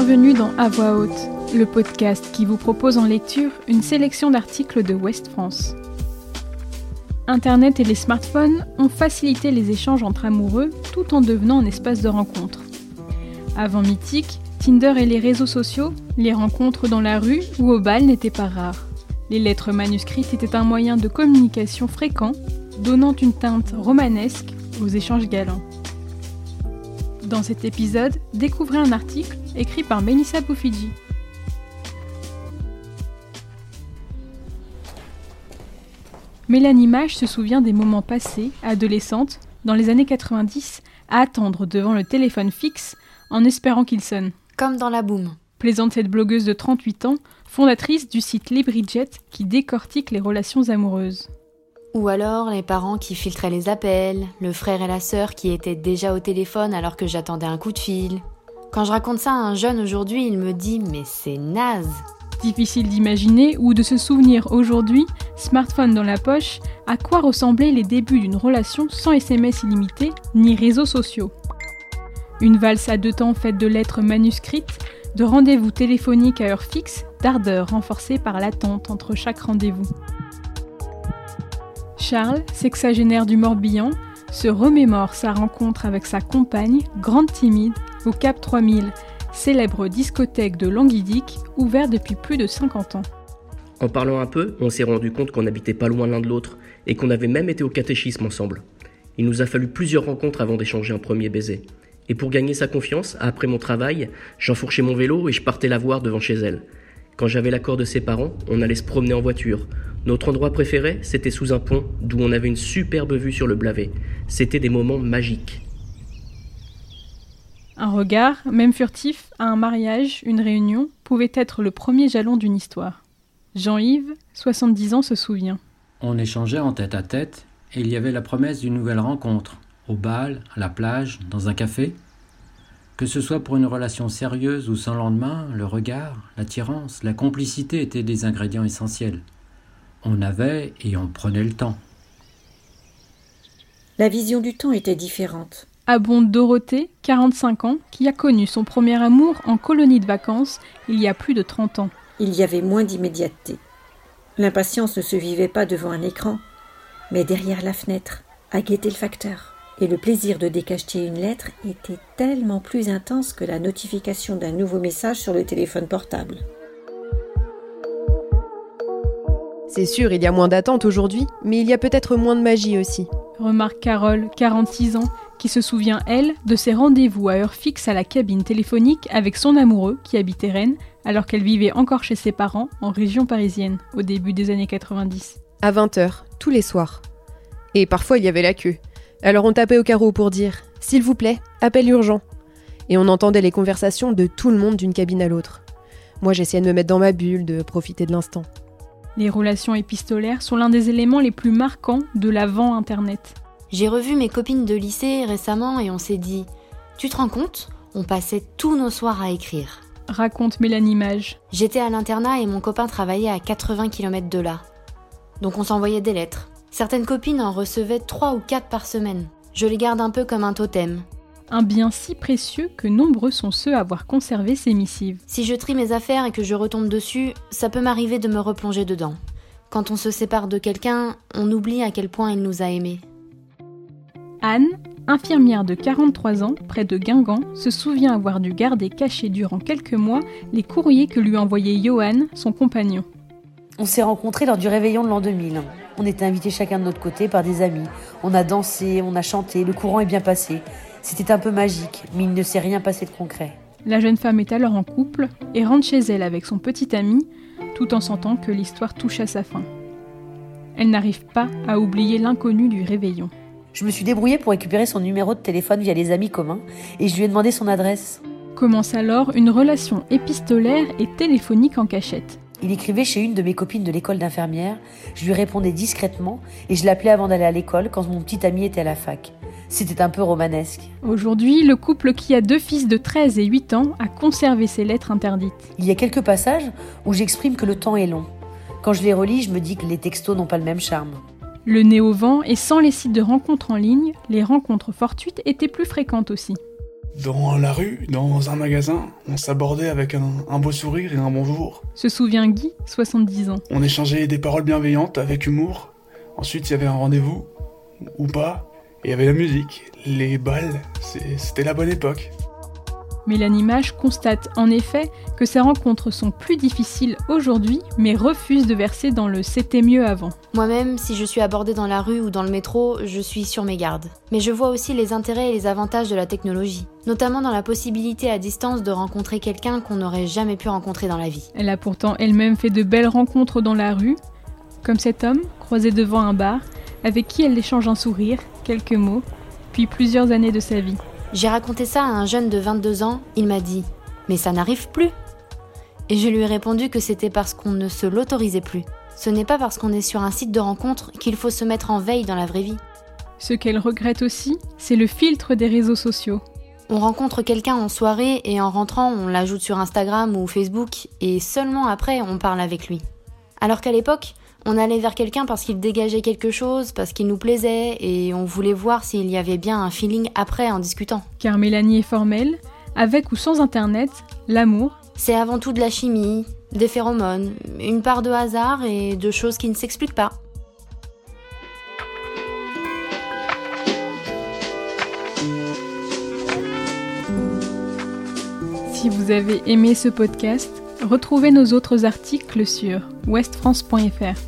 Bienvenue dans À voix haute, le podcast qui vous propose en lecture une sélection d'articles de Ouest France. Internet et les smartphones ont facilité les échanges entre amoureux tout en devenant un espace de rencontre. Avant Mythique, Tinder et les réseaux sociaux, les rencontres dans la rue ou au bal n'étaient pas rares. Les lettres manuscrites étaient un moyen de communication fréquent, donnant une teinte romanesque aux échanges galants. Dans cet épisode, découvrez un article écrit par Melissa Boufidji. Mélanie Mage se souvient des moments passés, adolescente, dans les années 90, à attendre devant le téléphone fixe en espérant qu'il sonne. Comme dans la boum. Plaisante cette blogueuse de 38 ans, fondatrice du site LibriJet qui décortique les relations amoureuses. Ou alors les parents qui filtraient les appels, le frère et la sœur qui étaient déjà au téléphone alors que j'attendais un coup de fil. Quand je raconte ça à un jeune aujourd'hui, il me dit mais c'est naze. Difficile d'imaginer ou de se souvenir aujourd'hui, smartphone dans la poche, à quoi ressemblaient les débuts d'une relation sans SMS illimité ni réseaux sociaux. Une valse à deux temps faite de lettres manuscrites, de rendez-vous téléphoniques à heure fixe, d'ardeur renforcée par l'attente entre chaque rendez-vous. Charles, sexagénaire du Morbihan, se remémore sa rencontre avec sa compagne, grande timide, au Cap 3000, célèbre discothèque de Languidic, ouvert depuis plus de 50 ans. En parlant un peu, on s'est rendu compte qu'on habitait pas loin l'un de l'autre et qu'on avait même été au catéchisme ensemble. Il nous a fallu plusieurs rencontres avant d'échanger un premier baiser. Et pour gagner sa confiance, après mon travail, j'enfourchais mon vélo et je partais la voir devant chez elle. Quand j'avais l'accord de ses parents, on allait se promener en voiture. Notre endroit préféré, c'était sous un pont, d'où on avait une superbe vue sur le Blavet. C'était des moments magiques. Un regard, même furtif, à un mariage, une réunion, pouvait être le premier jalon d'une histoire. Jean-Yves, 70 ans, se souvient. On échangeait en tête à tête, et il y avait la promesse d'une nouvelle rencontre, au bal, à la plage, dans un café. Que ce soit pour une relation sérieuse ou sans lendemain, le regard, l'attirance, la complicité étaient des ingrédients essentiels. On avait et on prenait le temps. La vision du temps était différente abonde Dorothée, 45 ans, qui a connu son premier amour en colonie de vacances il y a plus de 30 ans. Il y avait moins d'immédiateté. L'impatience ne se vivait pas devant un écran, mais derrière la fenêtre, à guetter le facteur. Et le plaisir de décacheter une lettre était tellement plus intense que la notification d'un nouveau message sur le téléphone portable. C'est sûr, il y a moins d'attente aujourd'hui, mais il y a peut-être moins de magie aussi. Remarque Carole, 46 ans, qui se souvient, elle, de ses rendez-vous à heure fixe à la cabine téléphonique avec son amoureux qui habitait Rennes, alors qu'elle vivait encore chez ses parents en région parisienne, au début des années 90. À 20h, tous les soirs. Et parfois il y avait la queue. Alors on tapait au carreau pour dire S'il vous plaît, appel urgent. Et on entendait les conversations de tout le monde d'une cabine à l'autre. Moi j'essayais de me mettre dans ma bulle, de profiter de l'instant. Les relations épistolaires sont l'un des éléments les plus marquants de l'avant Internet. J'ai revu mes copines de lycée récemment et on s'est dit Tu te rends compte On passait tous nos soirs à écrire. Raconte Mélanie Mage. J'étais à l'internat et mon copain travaillait à 80 km de là. Donc on s'envoyait des lettres. Certaines copines en recevaient 3 ou 4 par semaine. Je les garde un peu comme un totem. Un bien si précieux que nombreux sont ceux à avoir conservé ces missives. Si je trie mes affaires et que je retombe dessus, ça peut m'arriver de me replonger dedans. Quand on se sépare de quelqu'un, on oublie à quel point il nous a aimés. Anne, infirmière de 43 ans, près de Guingamp, se souvient avoir dû garder cachés durant quelques mois les courriers que lui envoyait Johan, son compagnon. On s'est rencontrés lors du réveillon de l'an 2000. On était invités chacun de notre côté par des amis. On a dansé, on a chanté, le courant est bien passé. C'était un peu magique, mais il ne s'est rien passé de concret. La jeune femme est alors en couple et rentre chez elle avec son petit ami, tout en sentant que l'histoire touche à sa fin. Elle n'arrive pas à oublier l'inconnu du réveillon. Je me suis débrouillée pour récupérer son numéro de téléphone via les amis communs et je lui ai demandé son adresse. Commence alors une relation épistolaire et téléphonique en cachette. Il écrivait chez une de mes copines de l'école d'infirmière, je lui répondais discrètement et je l'appelais avant d'aller à l'école quand mon petit ami était à la fac. C'était un peu romanesque. Aujourd'hui, le couple qui a deux fils de 13 et 8 ans a conservé ses lettres interdites. Il y a quelques passages où j'exprime que le temps est long. Quand je les relis, je me dis que les textos n'ont pas le même charme. Le nez au vent et sans les sites de rencontres en ligne, les rencontres fortuites étaient plus fréquentes aussi. Dans la rue, dans un magasin, on s'abordait avec un, beau sourire et un bonjour. Se souvient Guy, 70 ans. On échangeait des paroles bienveillantes avec humour. Ensuite, il y avait un rendez-vous, ou pas, et il y avait la musique, les balles, c'était la bonne époque. Mélanie Mage constate en effet que ces rencontres sont plus difficiles aujourd'hui, mais refuse de verser dans le c'était mieux avant. Moi-même, si je suis abordée dans la rue ou dans le métro, je suis sur mes gardes. Mais je vois aussi les intérêts et les avantages de la technologie, notamment dans la possibilité à distance de rencontrer quelqu'un qu'on n'aurait jamais pu rencontrer dans la vie. Elle a pourtant elle-même fait de belles rencontres dans la rue, comme cet homme croisé devant un bar, avec qui elle échange un sourire, quelques mots, puis plusieurs années de sa vie. J'ai raconté ça à un jeune de 22 ans, il m'a dit Mais ça n'arrive plus Et je lui ai répondu que c'était parce qu'on ne se l'autorisait plus. Ce n'est pas parce qu'on est sur un site de rencontre qu'il faut se mettre en veille dans la vraie vie. Ce qu'elle regrette aussi, c'est le filtre des réseaux sociaux. On rencontre quelqu'un en soirée et en rentrant, on l'ajoute sur Instagram ou Facebook et seulement après, on parle avec lui. Alors qu'à l'époque, on allait vers quelqu'un parce qu'il dégageait quelque chose, parce qu'il nous plaisait, et on voulait voir s'il y avait bien un feeling après en discutant. Car Mélanie est formelle, avec ou sans Internet, l'amour. C'est avant tout de la chimie, des phéromones, une part de hasard et de choses qui ne s'expliquent pas. Si vous avez aimé ce podcast, retrouvez nos autres articles sur westfrance.fr.